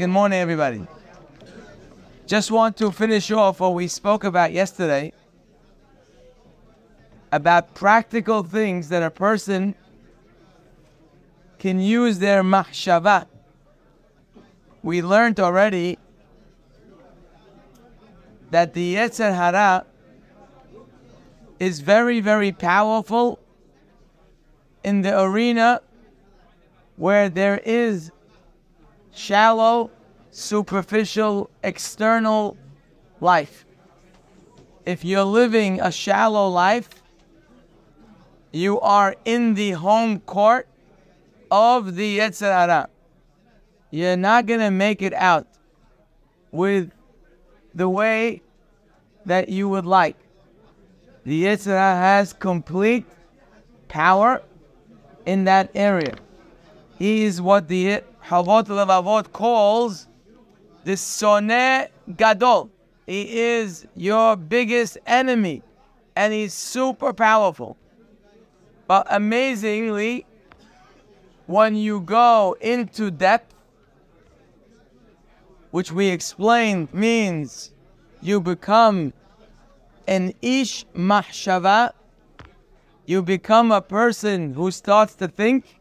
Good morning, everybody. Just want to finish off what we spoke about yesterday about practical things that a person can use their mahshava. We learned already that the Yetzer Hara is very, very powerful in the arena where there is shallow, superficial, external life. If you're living a shallow life, you are in the home court of the Yetzer Hara. You're not going to make it out with the way that you would like. The Yetzer Hara has complete power in that area. He is what the Chovot Levavot calls the Soneh Gadol. He is your biggest enemy and he's super powerful. But amazingly, when you go into depth, which we explained means you become an ish mahshava, you become a person who starts to think.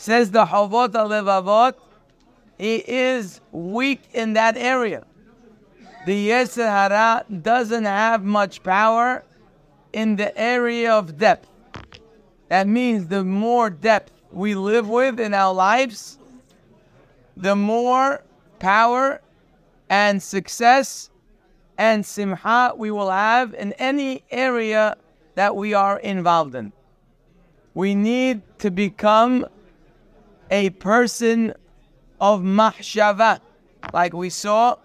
Says the Chovot Levavot, he is weak in that area. The Yetzer Hara doesn't have much power in the area of depth. That means the more depth we live with in our lives, the more power and success and simha we will have in any area that we are involved in. We need to become a person of mahshava, like we saw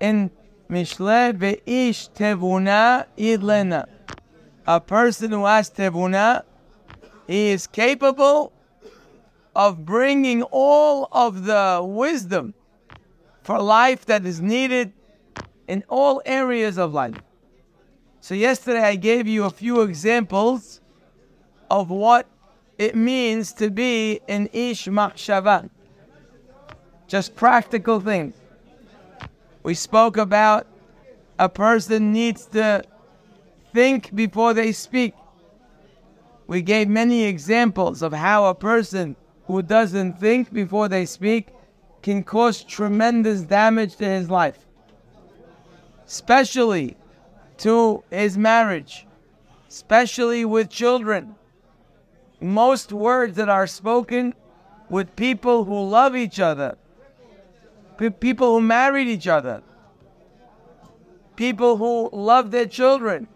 in Mishle ve'ish tevuna idlena. A person who has tevuna, he is capable of bringing all of the wisdom for life that is needed in all areas of life. So, yesterday I gave you a few examples of what it means to be an Ish Mahshava. Just practical things. We spoke about a person needs to think before they speak. We gave many examples of how a person who doesn't think before they speak can cause tremendous damage to his life, especially to his marriage, especially with children. Most words that are spoken with people who love each other, people who married each other, people who love their children.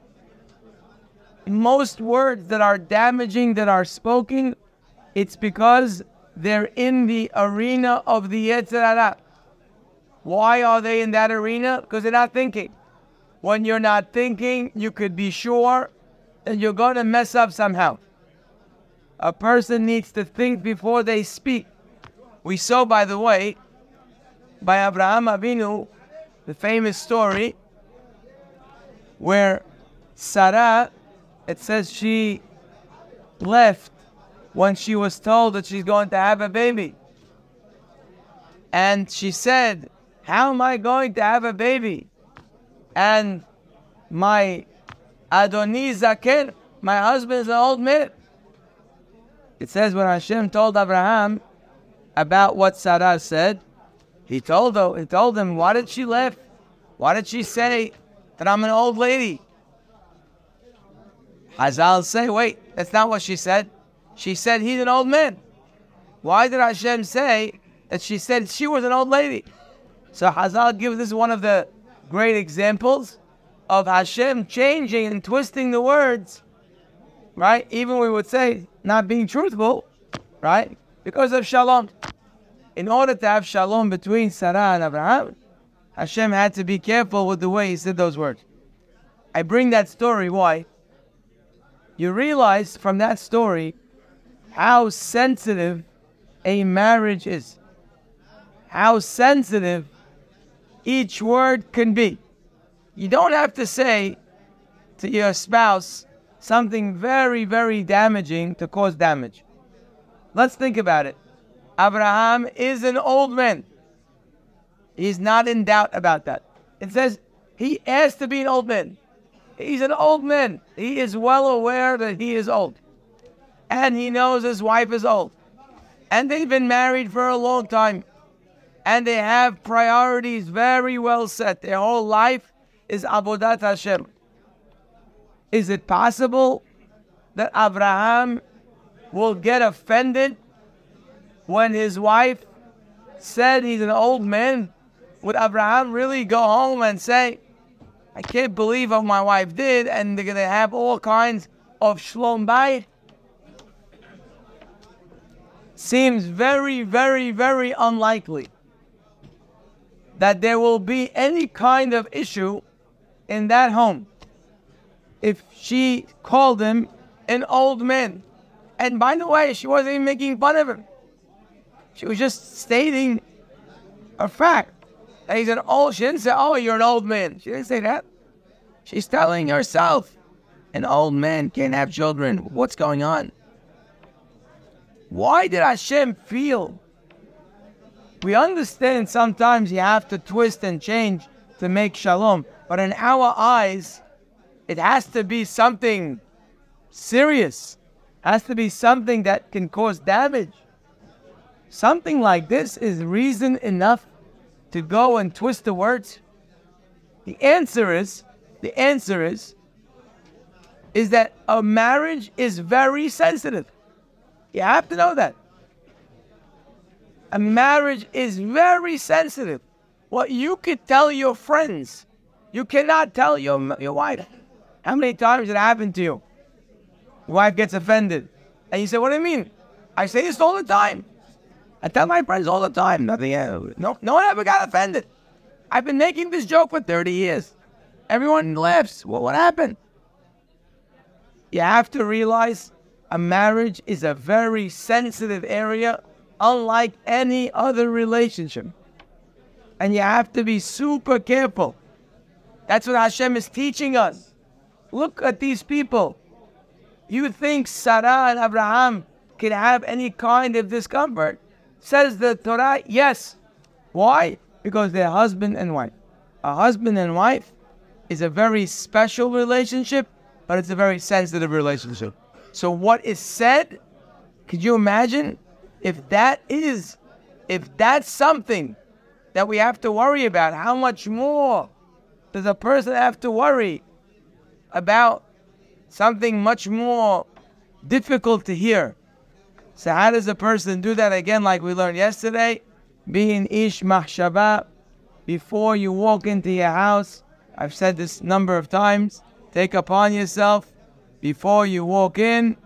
Most words that are damaging that are spoken, it's because they're in the arena of the Yetzer Hara. Why are they in that arena? Because they're not thinking. When you're not thinking, you could be sure that you're going to mess up somehow. A person needs to think before they speak. We saw, by the way, by Abraham Avinu, the famous story where Sarah, it says she left when she was told that she's going to have a baby. And she said, How am I going to have a baby? and my Adoni Zaken, my husband is an old man. It says when Hashem told Abraham about what Sarah said, he told her, he told him, why did she laugh? Why did she say that I'm an old lady? Hazal say, wait, that's not what she said. She said he's an old man. Why did Hashem say that she said she was an old lady? So Hazal gives this one of the great examples of Hashem changing and twisting the words, right? Even we would say not being truthful, right? Because of shalom. In order to have shalom between Sarah and Abraham, Hashem had to be careful with the way he said those words. I bring that story, why? You realize from that story how sensitive a marriage is. How sensitive each word can be. You don't have to say to your spouse something very, very damaging to cause damage. Let's think about it. Abraham is an old man. He's not in doubt about that. It says he asked to be an old man. He's an old man. He is well aware that he is old. And he knows his wife is old. And they've been married for a long time. And they have priorities very well set. Their whole life is Avodat Hashem. Is it possible that Abraham will get offended when his wife said he's an old man? Would Abraham really go home and say, I can't believe what my wife did, and they're going to have all kinds of shlom bayit? Seems very, very, very unlikely that there will be any kind of issue in that home if she called him an old man. And by the way, she wasn't even making fun of him. She was just stating a fact. And he's an old, she didn't say, oh, you're an old man. She didn't say that. She's telling herself, an old man can't have children. What's going on? Why did Hashem feel? We understand sometimes you have to twist and change to make shalom. But in our eyes, it has to be something serious. It has to be something that can cause damage. Something like this is reason enough to go and twist the words? The answer is, the answer is, is that a marriage is very sensitive. You have to know that. A marriage is very sensitive. What you could tell your friends, you cannot tell your, your wife. How many times did it happened to you? Your wife gets offended. And you say, What do you mean? I say this all the time. I tell my friends all the time. Nothing. Eh, no, no one ever got offended. I've been making this joke for 30 years. Everyone laughs. Well, what happened? You have to realize a marriage is a very sensitive area, unlike any other relationship. And you have to be super careful. That's what Hashem is teaching us. Look at these people. You think Sarah and Abraham can have any kind of discomfort? Says the Torah, yes. Why? Because they're husband and wife. A husband and wife is a very special relationship, but it's a very sensitive relationship. So what is said, could you imagine if that is, if that's something that we have to worry about, how much more does a person have to worry about something much more difficult to hear? So how does a person do that again, like we learned yesterday? Be in ish mahshava before you walk into your house. I've said this number of times. Take upon yourself before you walk in.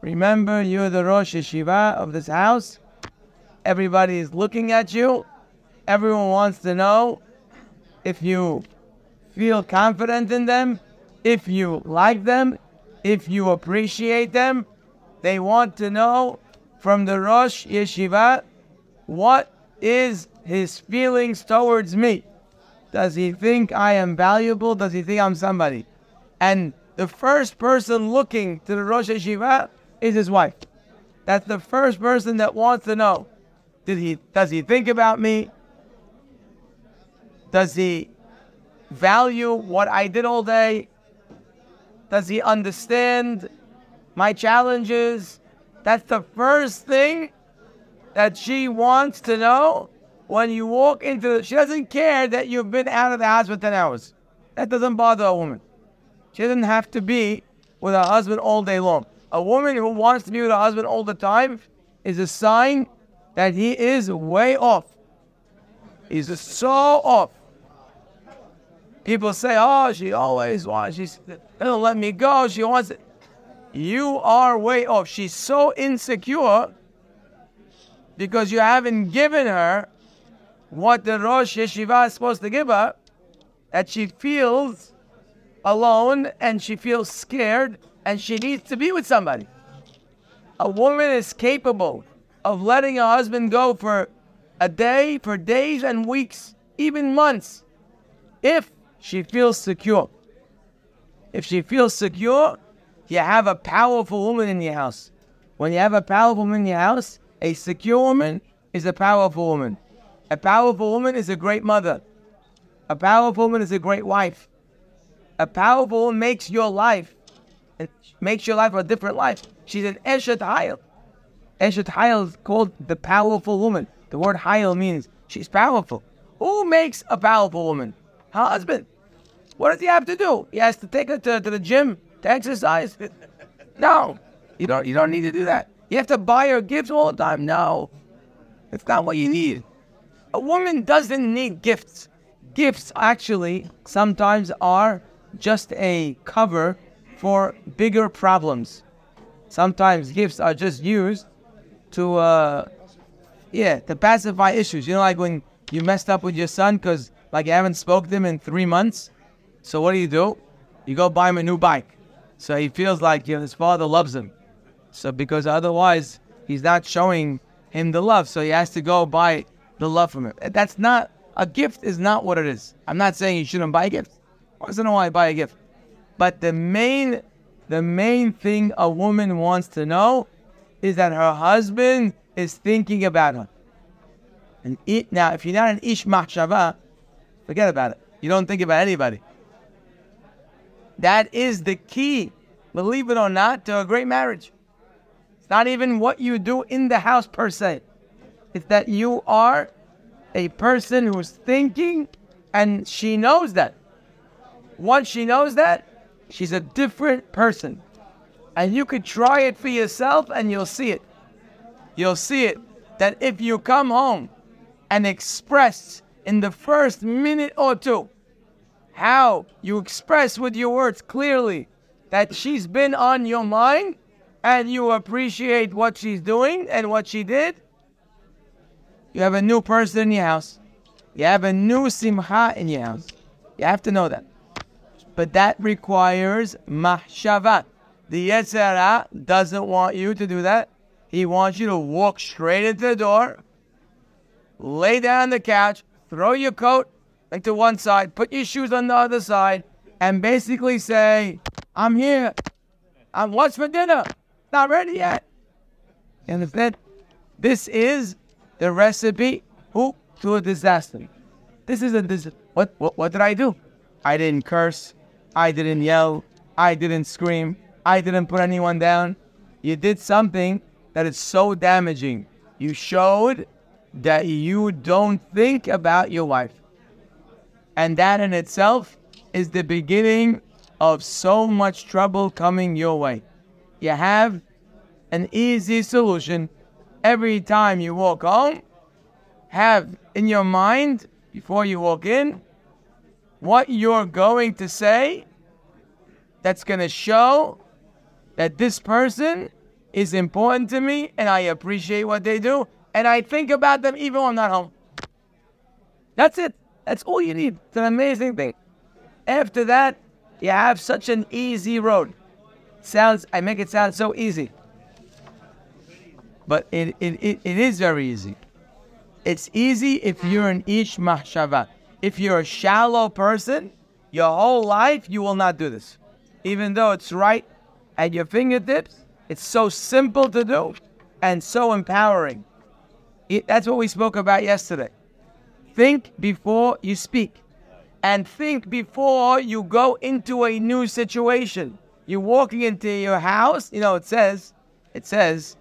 Remember, you're the Rosh Yeshiva of this house. Everybody is looking at you. Everyone wants to know if you feel confident in them, if you like them, if you appreciate them. They want to know from the Rosh Yeshiva, what is his feelings towards me? Does he think I am valuable? Does he think I'm somebody? And the first person looking to the Rosh Yeshiva is his wife. That's the first person that wants to know. Did he does he think about me? Does he value what I did all day? Does he understand my challenges? That's the first thing that she wants to know when you walk into the, she doesn't care that you've been out of the house for 10 hours. That doesn't bother a woman. She doesn't have to be with her husband all day long. A woman who wants to be with her husband all the time is a sign that he is way off. He's so off. People say, oh, she always wants, she doesn't let me go. She wants it. You are way off. She's so insecure because you haven't given her what the Rosh Yeshiva is supposed to give her that she feels alone and she feels scared and she needs to be with somebody. A woman is capable of letting her husband go for a day, for days and weeks, even months, if she feels secure. If she feels secure, you have a powerful woman in your house. When you have a powerful woman in your house, a secure woman, is a powerful woman. A powerful woman is a great mother. A powerful woman is a great wife. A powerful woman makes your life, makes your life a different life. She's an Eshet Hayil. Eshet Hayil is called the powerful woman. The word Hayil means she's powerful. Who makes a powerful woman? Her husband. What does he have to do? He has to take her to, to the gym to exercise? No. You don't you don't need to do that. You have to buy her gifts all the time. No. It's not what you need. A woman doesn't need gifts. Gifts actually sometimes are just a cover for bigger problems. Sometimes gifts are just used to, uh, yeah, to pacify issues. You know, like when you messed up with your son because like you haven't spoke to him in three months. So what do you do? You go buy him a new bike. So he feels like you know, his father loves him. So because otherwise he's not showing him the love. So he has to go buy the love from him. That's not a gift is not what it is. I'm not saying you shouldn't buy gifts. Once in a while I buy a gift. But the main the main thing a woman wants to know is that her husband is thinking about her. And it, now, if you're not an ish machshava, forget about it. You don't think about anybody. That is the key, believe it or not, to a great marriage. It's not even what you do in the house per se. It's that you are a person who's thinking and she knows that. Once she knows that, she's a different person. And you could try it for yourself and you'll see it. You'll see it that if you come home and express in the first minute or two how you express with your words clearly that she's been on your mind and you appreciate what she's doing and what she did, you have a new person in your house. You have a new simcha in your house. You have to know that. But that requires mahshava. The Yetzer Hara doesn't want you to do that. He wants you to walk straight into the door, lay down on the couch, throw your coat like to one side, put your shoes on the other side, and basically say, I'm here. I'm what's for dinner? Not ready yet. You understand? This is the recipe who to a disaster. This is a disaster. What, what what did I do? I didn't curse. I didn't yell. I didn't scream. I didn't put anyone down. You did something that is so damaging. You showed that you don't think about your wife. And that in itself is the beginning of so much trouble coming your way. You have an easy solution. Every time you walk home, have in your mind, before you walk in, what you're going to say that's going to show that this person is important to me and I appreciate what they do and I think about them even when I'm not home. That's it. That's all you need. It's an amazing thing. After that, you have such an easy road. Sounds I make it sound so easy. But it, it, it, it is very easy. It's easy if you're an ish mahshava. If you're a shallow person, your whole life you will not do this. Even though it's right at your fingertips, it's so simple to do and so empowering. It, that's what we spoke about yesterday. Think before you speak. And think before you go into a new situation. You're walking into your house, you know, it says, it says,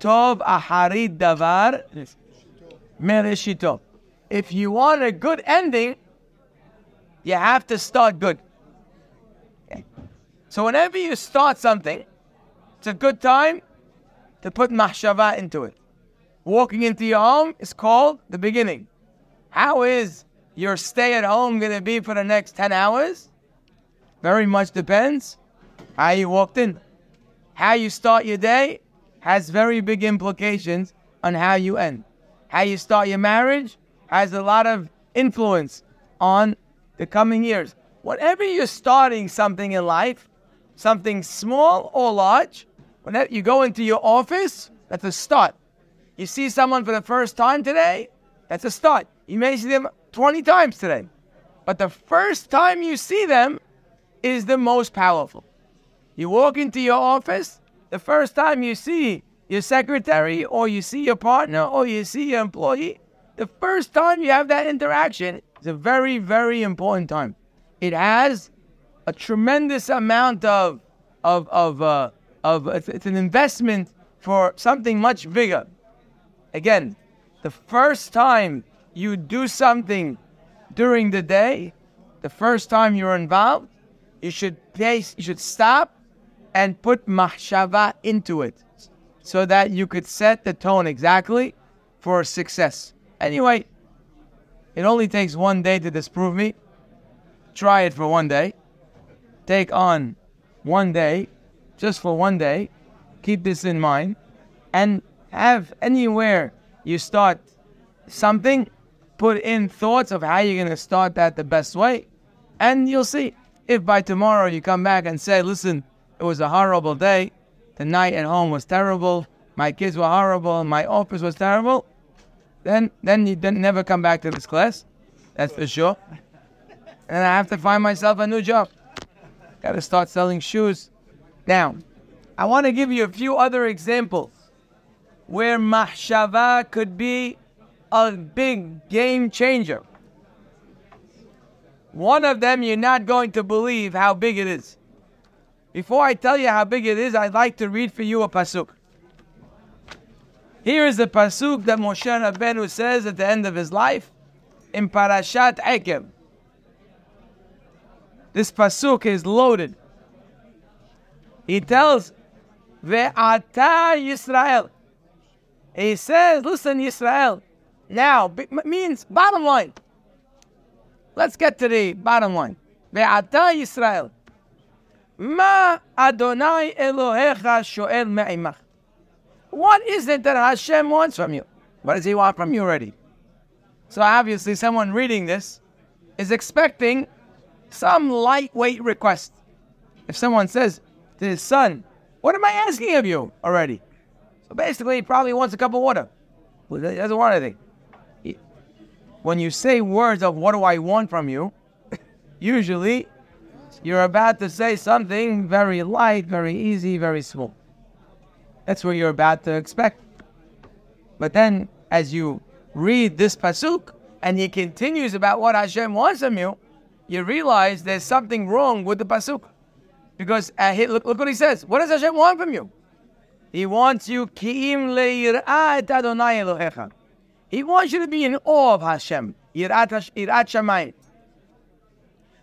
Tov aharit davar mereshito. If you want a good ending, you have to start good. So whenever you start something, it's a good time to put mahshava into it. Walking into your home is called the beginning. How is your stay at home going to be for the next 10 hours? Very much depends how you walked in. How you start your day has very big implications on how you end. How you start your marriage has a lot of influence on the coming years. Whenever you're starting something in life, something small or large, whenever you go into your office, that's a start. You see someone for the first time today, that's a start. You may see them 20 times today. But the first time you see them is the most powerful. You walk into your office, the first time you see your secretary or you see your partner or you see your employee, the first time you have that interaction is a very, very important time. It has a tremendous amount of of of uh, of it's, it's an investment for something much bigger. Again, the first time you do something during the day, the first time you're involved, you should pace, you should stop and put mahshava into it so that you could set the tone exactly for success. Anyway, it only takes one day to disprove me. Try it for one day. Take on one day, just for one day. Keep this in mind. And have anywhere you start something, put in thoughts of how you're going to start that the best way. And you'll see. If by tomorrow you come back and say, listen, it was a horrible day, the night at home was terrible, my kids were horrible, my office was terrible, then then you then never come back to this class. That's for sure. And I have to find myself a new job. Got to start selling shoes. Now, I want to give you a few other examples where mahshava could be a big game changer. One of them you're not going to believe how big it is. Before I tell you how big it is, I'd like to read for you a pasuk. Here is the pasuk that Moshe Rabbeinu says at the end of his life in Parashat Ekev. This pasuk is loaded. He tells, Ve'ata Yisrael. He says, listen, Yisrael. Now, means bottom line. Let's get to the bottom line. Ve'ata Yisrael. Ma Adonai Elohecha shoel me'imach. What is it that Hashem wants from you? What does He want from you already? So obviously, someone reading this is expecting some lightweight request. If someone says to his son, "What am I asking of you already?" So basically, he probably wants a cup of water. He doesn't want anything. He, when you say words of "What do I want from you," usually you're about to say something very light, very easy, very small. That's what you're about to expect. But then, as you read this pasuk and he continues about what Hashem wants from you, you realize there's something wrong with the pasuk. Because uh, he, look, look what he says. What does Hashem want from you? He wants you ki'im Adonai Elohecha. He wants you to be in awe of Hashem. Yirat Shamayim.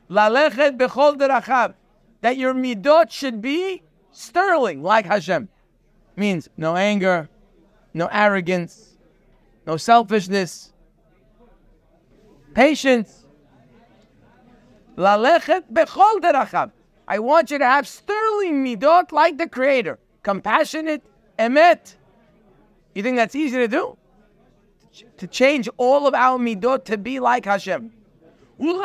Lalechet bechol derachav. That your midot should be sterling like Hashem means no anger, no arrogance, no selfishness, patience. Lalechet bechol derachav. I want you to have sterling midot like the Creator, compassionate, emet. You think that's easy to do? To change all of our midot to be like Hashem. And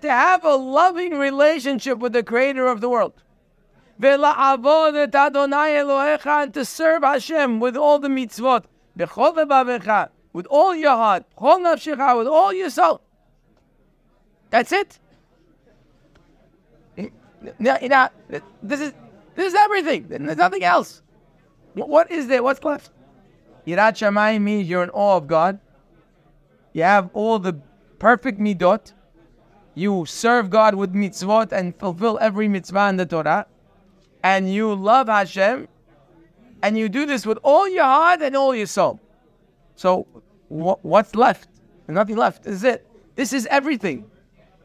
to have a loving relationship with the Creator of the world and to serve Hashem with all the mitzvot, with all your heart, with all your soul. That's it. Now, this is this is everything. There's nothing else. What is there? What's left? Yirat Shamayim means you're in awe of God. You have all the perfect midot. You serve God with mitzvot and fulfill every mitzvah in the Torah and you love Hashem, and you do this with all your heart and all your soul. So, wh- what's left? There's nothing left. This is it. This is everything.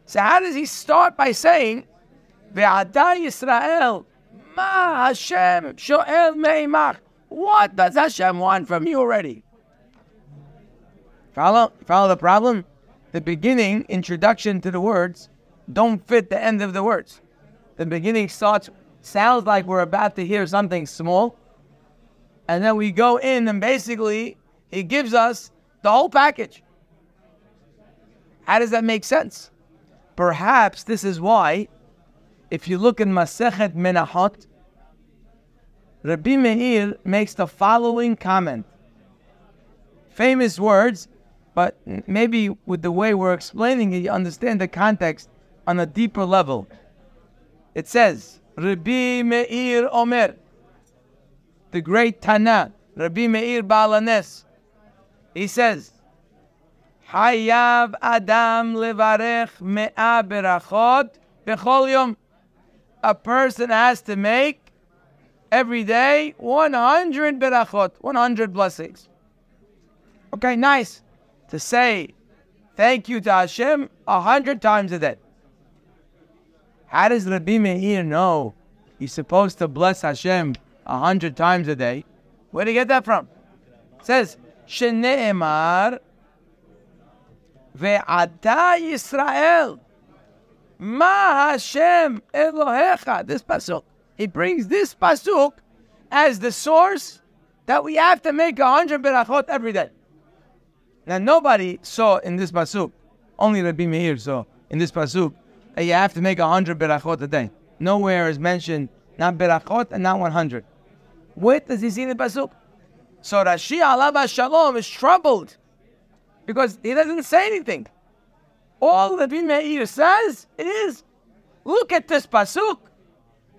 So, how does he start by saying, Ve'ata Yisrael, Ma Hashem shoel me'imach. What does Hashem want from you already? Follow, follow the problem? The beginning, introduction to the words, don't fit the end of the words. The beginning starts sounds like we're about to hear something small. And then we go in and basically he gives us the whole package. How does that make sense? Perhaps this is why, if you look in Masechet Menachot, Rabbi Meir makes the following comment. Famous words, but maybe with the way we're explaining it, you understand the context on a deeper level. It says, Rabbi Meir Omer. the great Tana, Rabbi Meir Baal Hanes. He says, Hayav Adam levarech me'a berachot bechol yom. A person has to make every day 100 berachot, 100 blessings. Okay, nice. To say thank you to Hashem a hundred times a day. How does Rabbi Meir know he's supposed to bless Hashem a hundred times a day? Where do you get that from? It says, Shene'emar ve'ata Yisrael ma Hashem Elohecha. This pasuk. He brings this pasuk as the source that we have to make a hundred berachot every day. Now nobody saw in this pasuk, only Rabbi Meir saw in this pasuk that you have to make a hundred berachot a day. Nowhere is mentioned not berachot and not one hundred. Where does he see in the pasuk? So Rashi Alav Shalom is troubled because he doesn't say anything. All Rabbi Meir says is, look at this pasuk,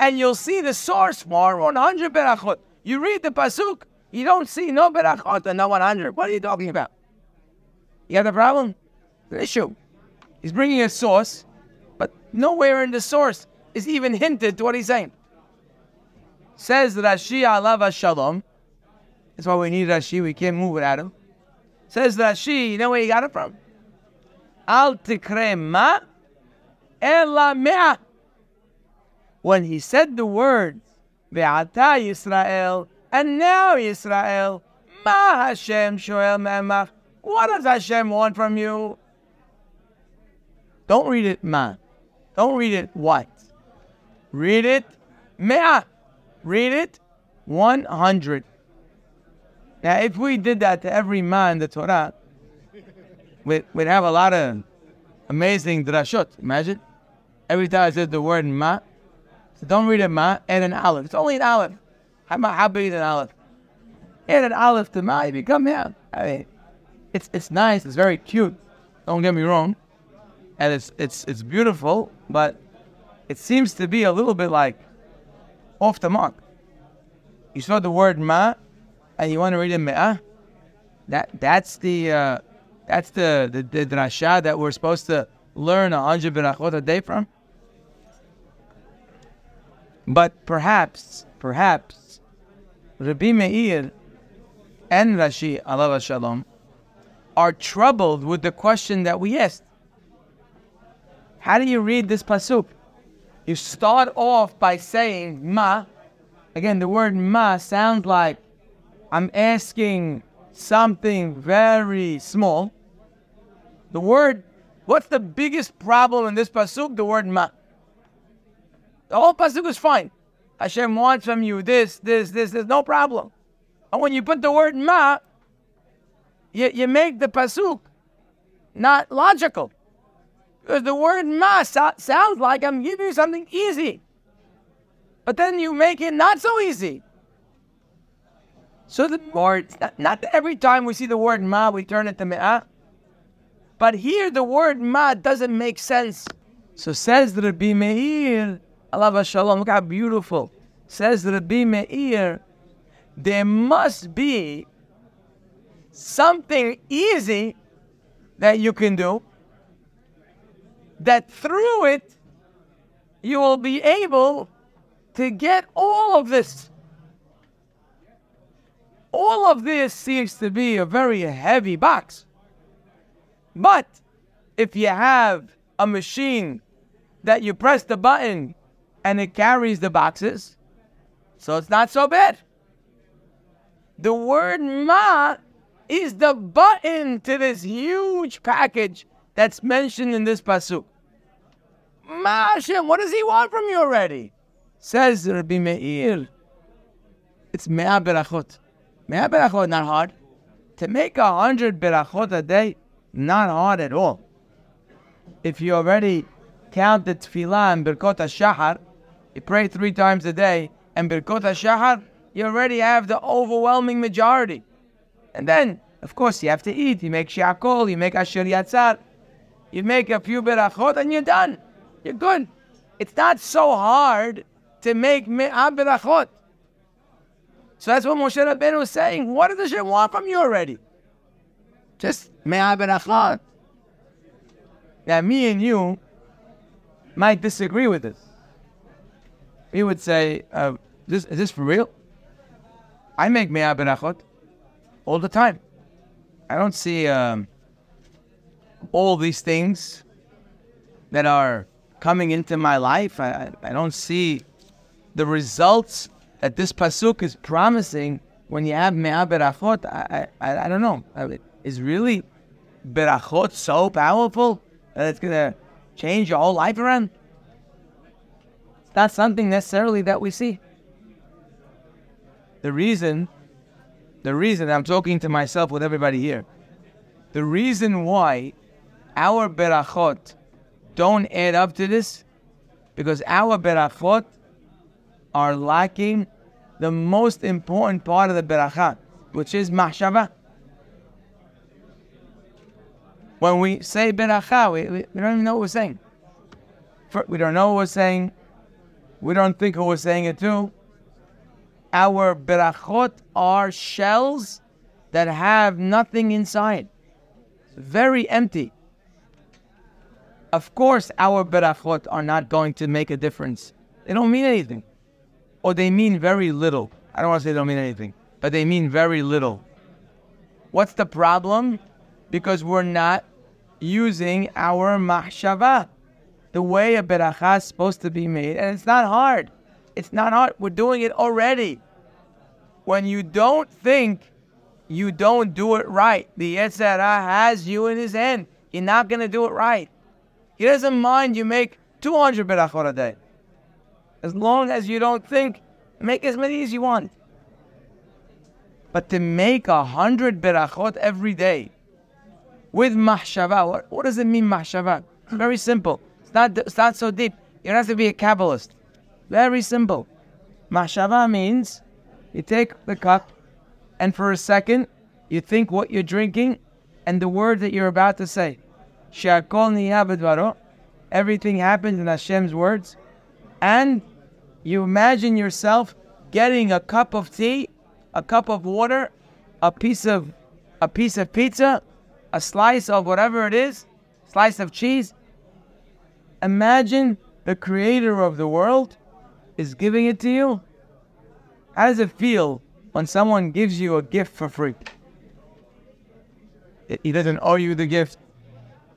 and you'll see the source more 100 berachot. You read the pasuk, you don't see no berachot and no 100. What are you talking about? You have a problem? The issue. He's bringing a source, but nowhere in the source is even hinted to what he's saying. Says Rashi Alav Shalom. That's why we need Rashi. We can't move without him. Says Rashi. You know where he got it from? Al tikre ma ela mea. When he said the words Ve'ata Yisrael and now Yisrael, ma Hashem shoel me'emach. What does Hashem want from you? Don't read it ma. Don't read it what. Read it mea. Read it 100. Now, if we did that to every man in the Torah, we'd, we'd have a lot of amazing drashot. Imagine. Every time I said the word ma, so don't read it ma, and an aleph. It's only an aleph. How, how big is an aleph? Add an aleph to ma, you become yeah. I mean, it's it's nice. It's very cute. Don't get me wrong, and it's it's it's beautiful, but it seems to be a little bit like off the mark. You saw the word ma, and you want to read it me'ah. That that's the uh, that's the the, the drasha that we're supposed to learn a hundred berachot a day from. But perhaps, perhaps, Rabbi Meir and Rashi alav shalom are troubled with the question that we asked. How do you read this pasuk? You start off by saying ma. Again, the word ma sounds like I'm asking something very small. The word, what's the biggest problem in this pasuk? The word ma. The whole pasuk is fine. Hashem wants from you this, this, this. There's no problem. And when you put the word ma, you, you make the pasuk not logical. Because the word ma so- sounds like I'm giving you something easy. But then you make it not so easy. So the word, not, not every time we see the word ma, we turn it to me'ah. But here the word ma doesn't make sense. So says Rabbi Meir, Alav Shalom, look how beautiful. Says Rabbi Meir, there must be something easy that you can do that through it you will be able to get all of this. All of this seems to be a very heavy box. But if you have a machine that you press the button and it carries the boxes, so it's not so bad. The word ma is the button to this huge package that's mentioned in this pasuk. Ma Hashem, what does he want from you already? Says Rabbi Meir. It's mea berachot. Mea berachot, not hard. To make a hundred berachot a day, not hard at all. If you already count the tefillah and birkot shahar, you pray three times a day, and birkot shahar, you already have the overwhelming majority. And then, of course, you have to eat. You make shakol, you make asher yatzar, you make a few berachot, and you're done. You're good. It's not so hard to make me'ah berachot. So that's what Moshe Rabbeinu was saying. What does Hashem want from you already? Just me'ah berachot. Now, me and you might disagree with this. We would say, uh, this, is this for real? I make me'ah berachot all the time. I don't see um, all these things that are coming into my life. I, I, I don't see the results that this pasuk is promising when you have me'ah berachot, I, I, I don't know. Is really berachot so powerful that it's going to change your whole life around? Not something necessarily that we see. The reason, the reason I'm talking to myself with everybody here, the reason why our berachot don't add up to this, because our berachot are lacking the most important part of the beracha, which is mahshava. When we say beracha, we, we, don't even know what we're saying. We don't know what we're saying. We don't think who we're saying it to. Our berachot are shells that have nothing inside. Very empty. Of course, our berachot are not going to make a difference. They don't mean anything or they mean very little. I don't want to say they don't mean anything, but they mean very little. What's the problem? Because we're not using our mahshava, the way a beracha is supposed to be made. And it's not hard. It's not hard. We're doing it already. When you don't think, you don't do it right. The Yetzer Hara has you in his hand. You're not going to do it right. He doesn't mind you make 200 berachot a day. As long as you don't think, make as many as you want. But to make a hundred berachot every day with mahshava, what, what does it mean mahshava? Very simple. It's not, it's not so deep. You don't have to be a Kabbalist. Very simple. Mashava means you take the cup and for a second you think what you're drinking and the word that you're about to say. Everything happens in Hashem's words. And you imagine yourself getting a cup of tea, a cup of water, a piece of a piece of pizza, a slice of whatever it is, slice of cheese. Imagine the creator of the world is giving it to you. How does it feel when someone gives you a gift for free? He doesn't owe you the gift.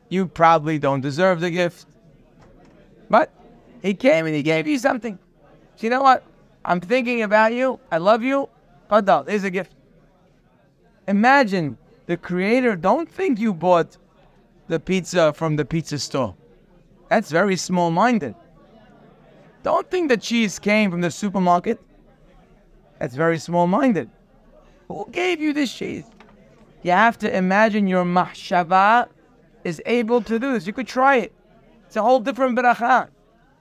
You probably don't deserve the gift. But he came and he gave you something. So you know what? I'm thinking about you. I love you. Fadal, there's a gift. Imagine the creator. Don't think you bought the pizza from the pizza store. That's very small minded. Don't think the cheese came from the supermarket. That's very small minded. Who gave you this cheese? You have to imagine your mahshava is able to do this. You could try it. It's a whole different beracha.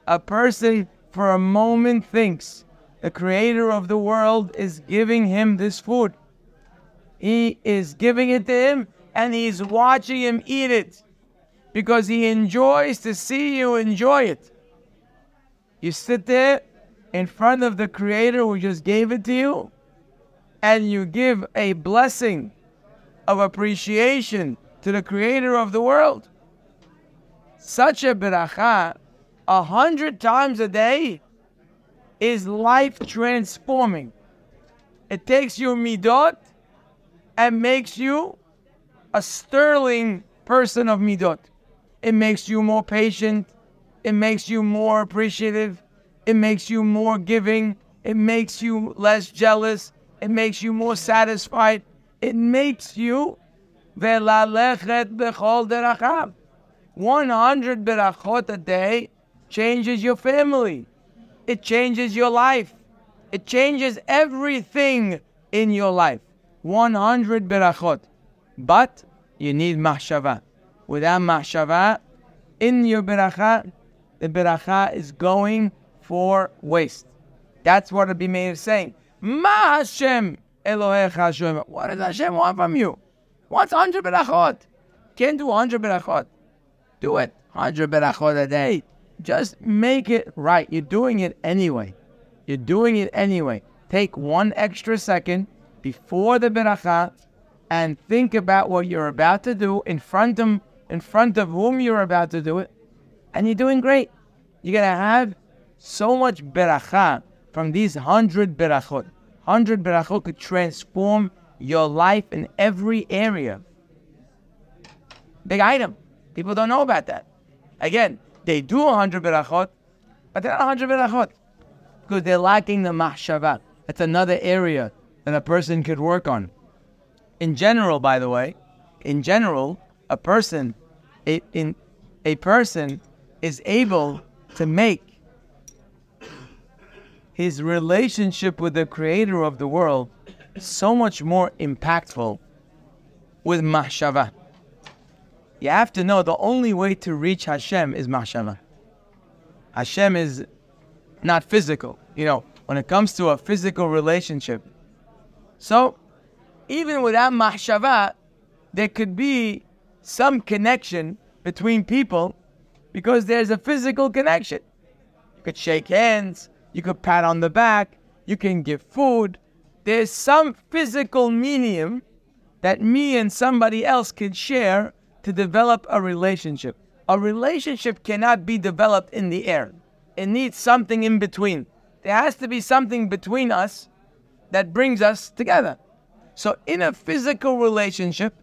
A person for a moment thinks the creator of the world is giving him this food. He is giving it to him and he's watching him eat it because he enjoys to see you enjoy it. You sit there in front of the creator who just gave it to you and you give a blessing of appreciation to the creator of the world. Such a beracha a hundred times a day is life transforming. It takes your midot and makes you a sterling person of midot. It makes you more patient. It makes you more appreciative. It makes you more giving. It makes you less jealous. It makes you more satisfied. It makes you 100 berachot a day changes your family. It changes your life. It changes everything in your life. 100 berachot. But you need mahshava. Without mahshava, in your beracha, the beracha is going for waste. That's what Rabbi Meir is saying. Ma Hashem Elohecha. What does Hashem want from you? What's 100 berachot? Can't do 100 berachot. Do it. 100 berachot a day. Just make it right. You're doing it anyway. You're doing it anyway. take one extra second before the beracha and think about what you're about to do in front of in front of whom you're about to do it, and you're doing great. You're gonna have so much beracha from these hundred berachot. Hundred berachot could transform your life in every area. Big item. People don't know about that. Again, they do 100 berachot, but they're not 100 berachot because they're lacking the mahshava. That's another area that a person could work on. In general, by the way, in general, a person, a, in, a person is able to make his relationship with the creator of the world so much more impactful with mahshava. You have to know the only way to reach Hashem is mahshava. Hashem is not physical. You know, when it comes to a physical relationship. So, even without mahshava, there could be some connection between people because there's a physical connection. You could shake hands, you could pat on the back, you can give food. There's some physical medium that me and somebody else can share to develop a relationship. A relationship cannot be developed in the air. It needs something in between. There has to be something between us that brings us together. So, in a physical relationship,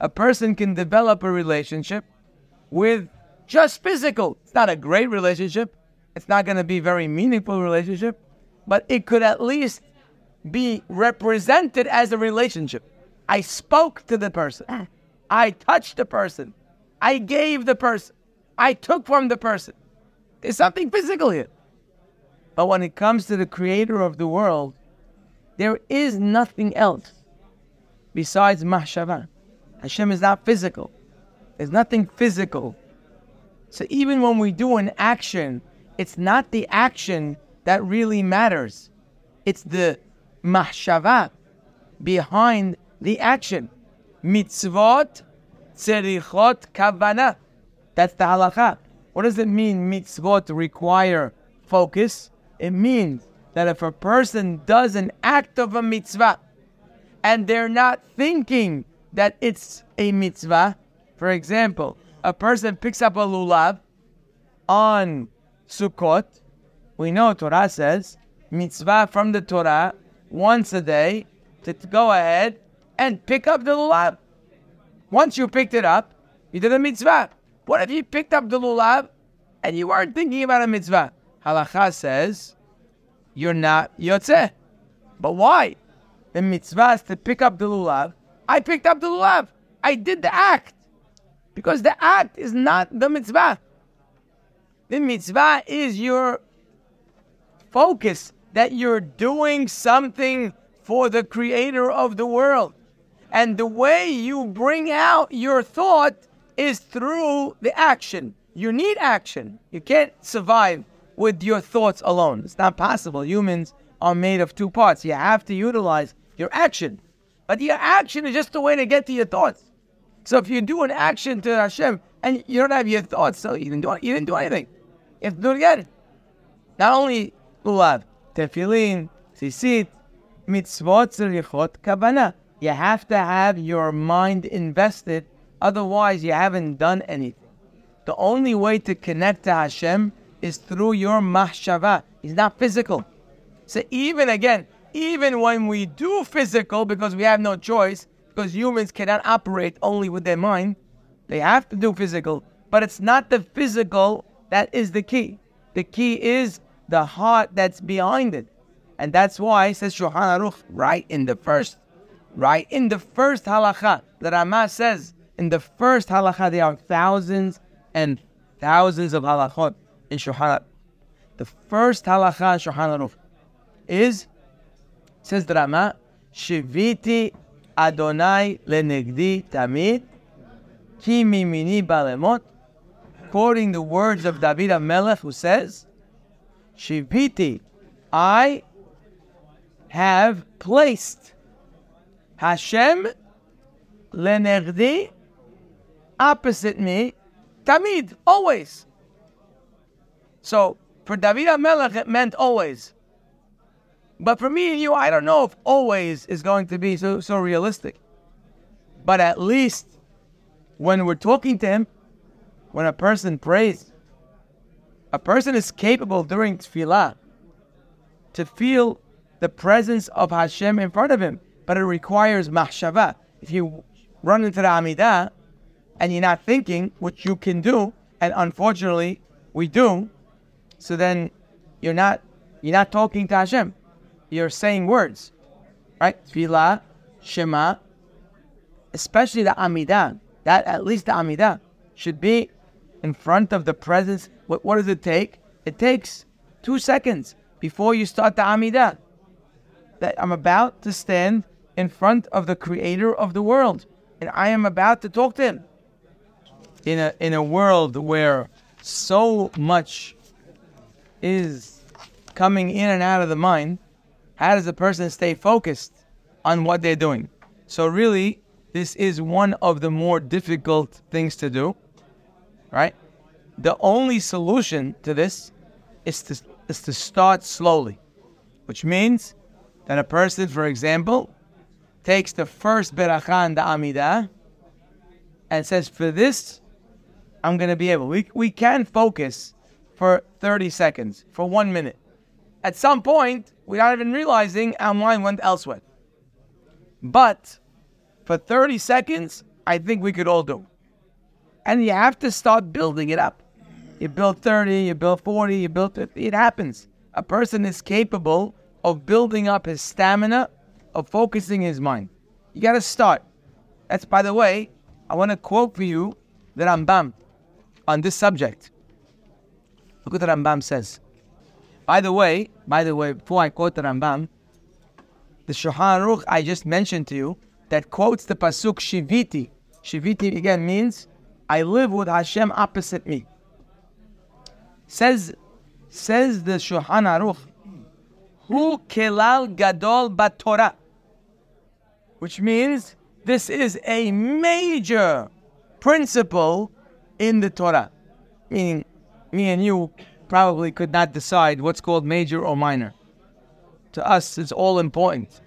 a person can develop a relationship with just physical. It's not a great relationship. It's not going to be a very meaningful relationship, but it could at least be represented as a relationship. I spoke to the person. I touched the person. I gave the person. I took from the person. There's something physical here. But when it comes to the creator of the world, there is nothing else besides mahshava. Hashem is not physical. There's nothing physical. So even when we do an action, it's not the action that really matters. It's the mahshava behind the action. Mitzvot tzerichot kavana. That's the halacha. What does it mean, mitzvot require focus? It means that if a person does an act of a mitzvah and they're not thinking that it's a mitzvah, for example, a person picks up a lulav on Sukkot, we know Torah says, mitzvah from the Torah, once a day, to go ahead and pick up the lulav. Once you picked it up, you did a mitzvah. What if you picked up the lulav and you weren't thinking about a mitzvah? Halacha says you're not yotzeh. But why? The mitzvah is to pick up the lulav. I picked up the lulav. I did the act. Because the act is not the mitzvah. The mitzvah is your focus that you're doing something for the creator of the world. And the way you bring out your thought is through the action. You need action. You can't survive with your thoughts alone. It's not possible. Humans are made of two parts. You have to utilize your action. But your action is just a way to get to your thoughts. So if you do an action to Hashem and you don't have your thoughts, so you didn't do, you didn't do anything. You have to do it again. Not only lulav, tefillin, tzitzit, mitzvot, tzerichot, kavana. You have to have your mind invested, otherwise you haven't done anything. The only way to connect to Hashem is through your mahshava. It's not physical. So even again, even when we do physical because we have no choice, because humans cannot operate only with their mind, they have to do physical. But it's not the physical that is the key. The key is the heart that's behind it. And that's why, says Shulchan Aruch, right in the first, right in the first halacha, the Rama says, in the first halacha, there are thousands and thousands of halachot in Shulchan The first halacha in Shulchan Aruch is, says the Rama, Shiviti Adonai lenegdi tamid, ki mimini balemot, quoting the words of David HaMelech who says, Shiviti, I have placed Hashem lenegdi opposite me, tamid, always. So for David HaMelech, it meant always. But for me and you, I don't know if always is going to be so, so realistic. But at least when we're talking to Him, when a person prays, a person is capable during tefillah to feel the presence of Hashem in front of him, but it requires mahshava. If you run into the Amidah and you're not thinking, which you can do, and unfortunately we do, so then you're not you're not talking to Hashem. You're saying words, right? Tefillah, Shema, especially the Amidah. That at least the Amidah should be in front of the presence. What, what does it take? It takes two seconds before you start the Amidah. That I'm about to stand in front of the creator of the world. And I am about to talk to him. In a in a world where so much is coming in and out of the mind, how does a person stay focused on what they're doing? So really, this is one of the more difficult things to do right? The only solution to this is to, is to start slowly, which means that a person, for example, takes the first berachan, the Amidah, and says, For this, I'm going to be able. We, we can focus for 30 seconds, for one minute. At some point, without even realizing, our mind went elsewhere. But for 30 seconds, I think we could all do. And you have to start building it up. You build 30, you build 40, you build 50. It happens. A person is capable of building up his stamina, of focusing his mind. You got to start. That's, by the way, I want to quote for you the Rambam on this subject. Look what the Rambam says. By the way, by the way, before I quote the Rambam, the Shulchan Aruch I just mentioned to you that quotes the pasuk Shiviti. Shiviti again means I live with Hashem opposite me. Says, says the Shulchan Aruch, Hu kelal gadol batorah, which means this is a major principle in the Torah. Meaning, me and you probably could not decide what's called major or minor. To us, it's all important.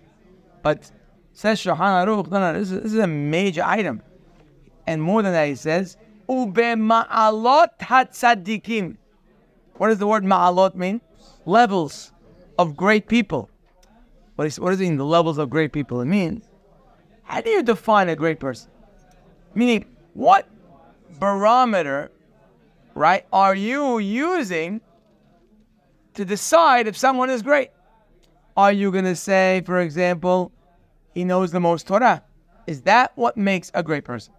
But says Shulchan Aruch, no, no, this is, this is a major item. And more than that, he says, Ube ma'alot hatzadikim. What does the word ma'alot mean? Levels of great people. What, is, what does it mean, the levels of great people? It means, how do you define a great person? Meaning, what barometer, right, are you using to decide if someone is great? Are you going to say, for example, he knows the most Torah? Is that what makes a great person?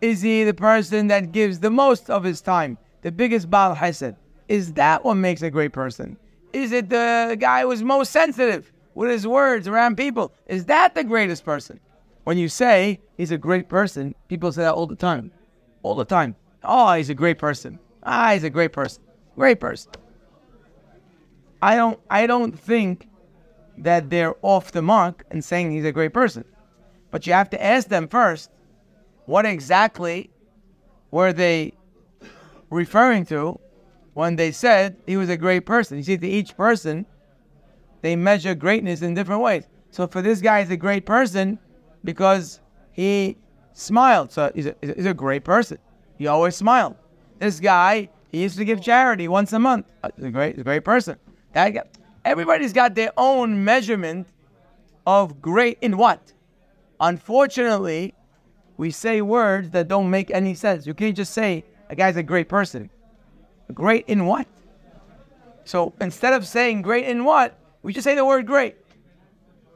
Is he the person that gives the most of his time, the biggest Baal Hesed? Is that what makes a great person? Is it the guy who's most sensitive with his words around people? Is that the greatest person? When you say he's a great person, people say that all the time. All the time. Oh, he's a great person. Ah, he's a great person. Great person. I don't I don't think that they're off the mark and saying he's a great person. But you have to ask them first, what exactly were they referring to when they said he was a great person? You see, to each person, they measure greatness in different ways. So for this guy, he's a great person because he smiled. So he's a, he's a great person. He always smiled. This guy, he used to give charity once a month. Uh, he's a great, a great person. That everybody's got their own measurement of great in what? Unfortunately, we say words that don't make any sense. You can't just say a guy's a great person. Great in what? So instead of saying great in what, we just say the word great.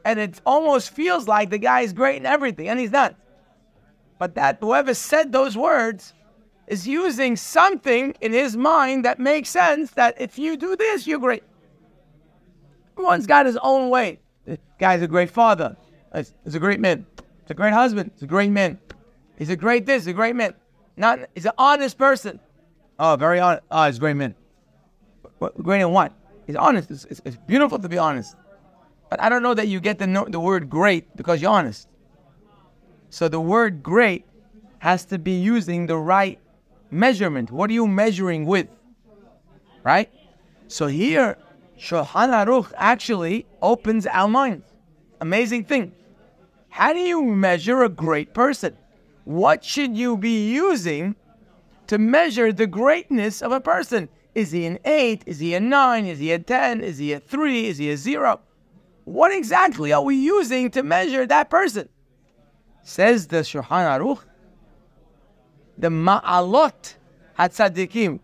And it almost feels like the guy is great in everything, and he's not. But that whoever said those words is using something in his mind that makes sense that if you do this, you're great. Everyone's got his own way. The guy's a great father. He's a great man. He's a great husband. He's a great man. He's a great this, a great man. Not he's an honest person. Oh, very honest. Oh, he's a great man. What, great in what? He's honest. It's, it's, it's, beautiful to be honest. But I don't know that you get the, the word great because you're honest. So the word great has to be using the right measurement. What are you measuring with? Right? So here, Shulchan Aruch actually opens our minds. Amazing thing. How do you measure a great person? What should you be using to measure the greatness of a person? Is he an 8? Is he a 9? Is he a 10? Is he a 3? Is he a 0? What exactly are we using to measure that person? Says the Shulchan Aruch, the Ma'alot HaTzadikim,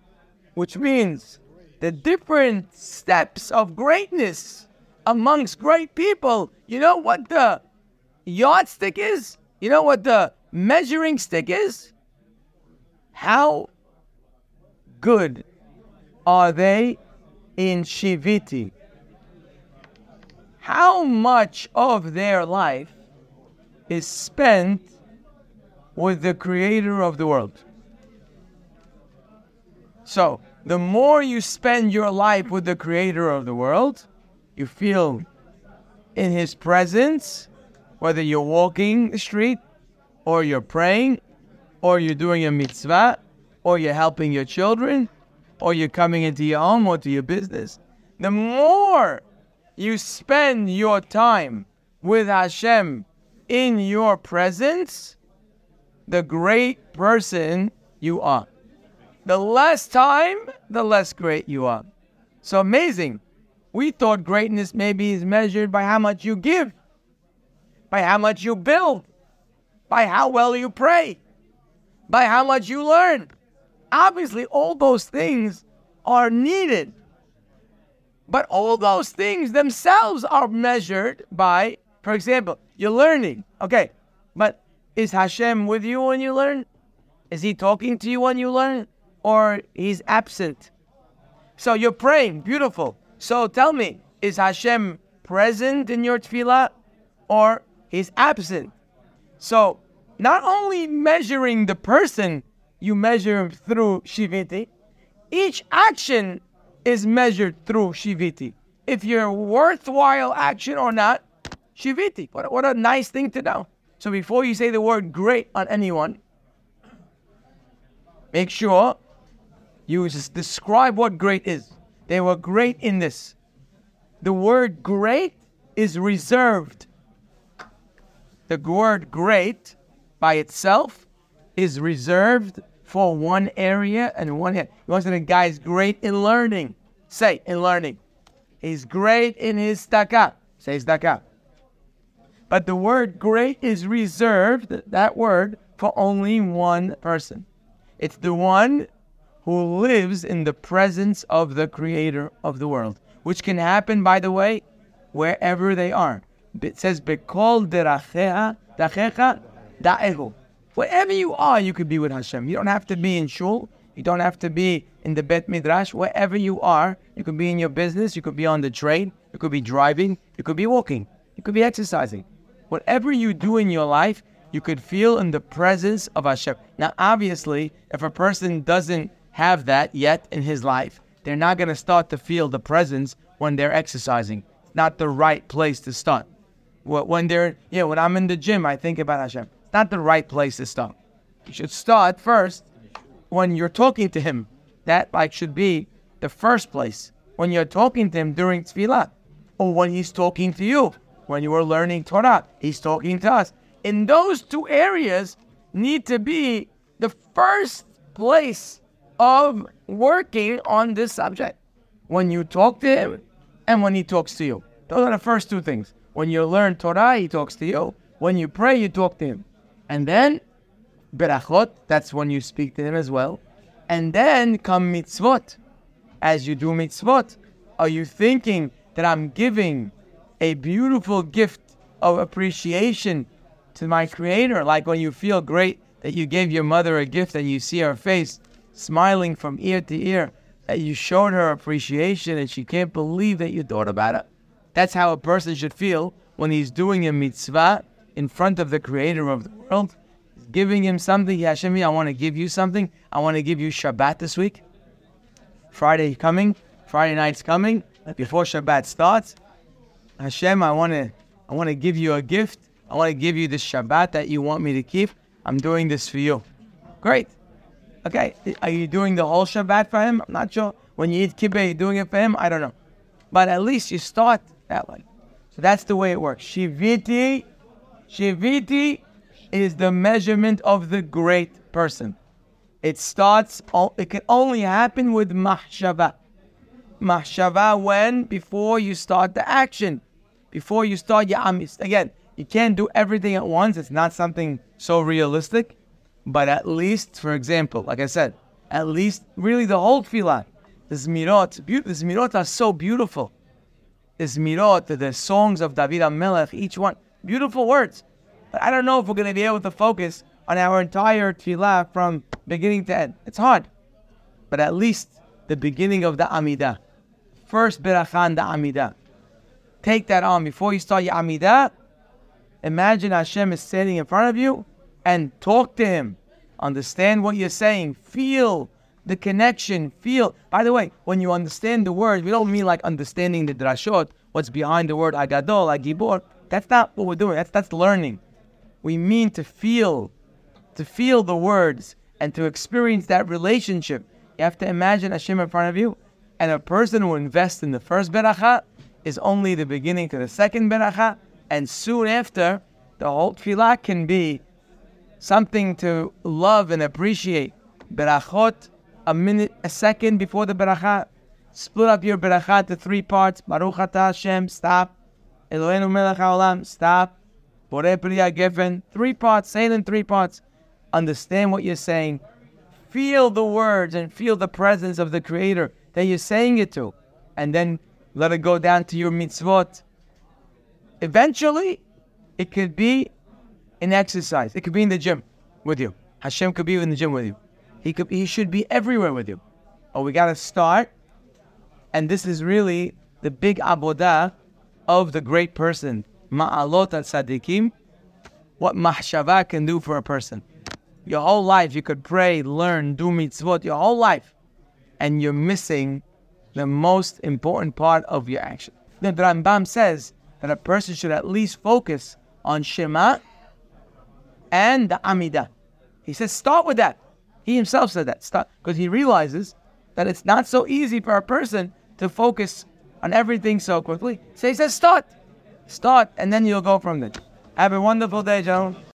which means the different steps of greatness amongst great people. You know what the yardstick is? You know what the measuring stick is? How good are they in Shiviti? How much of their life is spent with the creator of the world? So, the more you spend your life with the creator of the world, you feel in his presence, whether you're walking the street, or you're praying, or you're doing a mitzvah, or you're helping your children, or you're coming into your home or to your business. The more you spend your time with Hashem in your presence, the great person you are. The less time, the less great you are. So amazing. We thought greatness maybe is measured by how much you give, by how much you build, by how well you pray, by how much you learn. Obviously, all those things are needed. But all those things themselves are measured by, for example, you're learning. Okay, but is Hashem with you when you learn? Is He talking to you when you learn? or he's absent. So you're praying, beautiful. So tell me, is Hashem present in your tefillah or he's absent? So not only measuring the person, you measure him through Shiviti, each action is measured through Shiviti. If you're worthwhile action or not, Shiviti. What, what a nice thing to know. So before you say the word great on anyone, make sure you just describe what great is. They were great in this. The word great is reserved. The word great by itself is reserved for one area and one head. You want to say the guy is great in learning. Say in learning. He's great in his tzedakah. Say tzedakah. But the word great is reserved, that word, for only one person. It's the one who lives in the presence of the creator of the world, which can happen, by the way, wherever they are. It says, Bekol da'ehu. Wherever you are, you could be with Hashem. You don't have to be in shul. You don't have to be in the Bet Midrash. Wherever you are, you could be in your business. You could be on the train. You could be driving. You could be walking. You could be exercising. Whatever you do in your life, you could feel in the presence of Hashem. Now, obviously, if a person doesn't have that yet in his life. They're not going to start to feel the presence when they're exercising. It's not the right place to start. When they're, you know, when I'm in the gym, I think about Hashem. It's not the right place to start. You should start first when you're talking to Him. That like should be the first place when you're talking to Him during tefillah, or when He's talking to you. When you are learning Torah, He's talking to us. In those two areas, need to be the first place of working on this subject. When you talk to him and when he talks to you. Those are the first two things. When you learn Torah, he talks to you. When you pray, you talk to him. And then, berachot, that's when you speak to him as well. And then come mitzvot. As you do mitzvot, are you thinking that I'm giving a beautiful gift of appreciation to my creator? Like when you feel great that you gave your mother a gift and you see her face smiling from ear to ear that you showed her appreciation and she can't believe that you thought about it. That's how a person should feel when he's doing a mitzvah in front of the creator of the world. Giving him something. Hashem, I want to give you something. I want to give you Shabbat this week. Friday coming. Friday night's coming. Before Shabbat starts. Hashem, I want to I want to give you a gift. I want to give you this Shabbat that you want me to keep. I'm doing this for you. Great. Okay, are you doing the whole Shabbat for him? I'm not sure. When you eat kibbeh, you're doing it for him? I don't know. but at least you start that way. So that's the way it works. Shiviti, Shiviti is the measurement of the great person. It starts, it can only happen with mahshava. Mahshava when? Before you start the action. Before you start your amis. Again, you can't do everything at once. It's not something so realistic. But at least, for example, like I said, at least really the whole tefillah. The zmirot, the zmirot are so beautiful. The zmirot, the, songs of David HaMelech, each one, beautiful words. But I don't know if we're going to be able to focus on our entire tefillah from beginning to end. It's hard. But at least the beginning of the Amidah. First berachan the Amidah. Take that on before you start your Amidah. Imagine Hashem is standing in front of you and talk to Him. Understand what you're saying. Feel the connection. Feel. By the way, when you understand the word, we don't mean like understanding the drashot, what's behind the word agadol, agibor. That's not what we're doing. That's that's learning. We mean to feel, to feel the words and to experience that relationship. You have to imagine Hashem in front of you, and a person who invests in the first beracha is only the beginning to the second beracha, and soon after, the whole tefillah can be something to love and appreciate. Berachot, a minute, a second before the beracha. Split up your beracha to three parts. Baruch atah Hashem, stop. Eloheinu melech haolam, stop. Borei Pri Hagafen, three parts, say it in three parts. Understand what you're saying. Feel the words and feel the presence of the Creator that you're saying it to. And then let it go down to your mitzvot. Eventually, it could be in exercise. It could be in the gym with you. Hashem could be in the gym with you. He could he should be everywhere with you. Oh, we gotta start. And this is really the big abodah of the great person. Ma'alot al. What mahshava can do for a person. Your whole life you could pray, learn, do mitzvot, your whole life. And you're missing the most important part of your action. The Rambam says that a person should at least focus on Shema and the Amidah. He says, start with that. He himself said that. Start because he realizes that it's not so easy for a person to focus on everything so quickly. So he says, start. Start, and then you'll go from there. Have a wonderful day, gentlemen.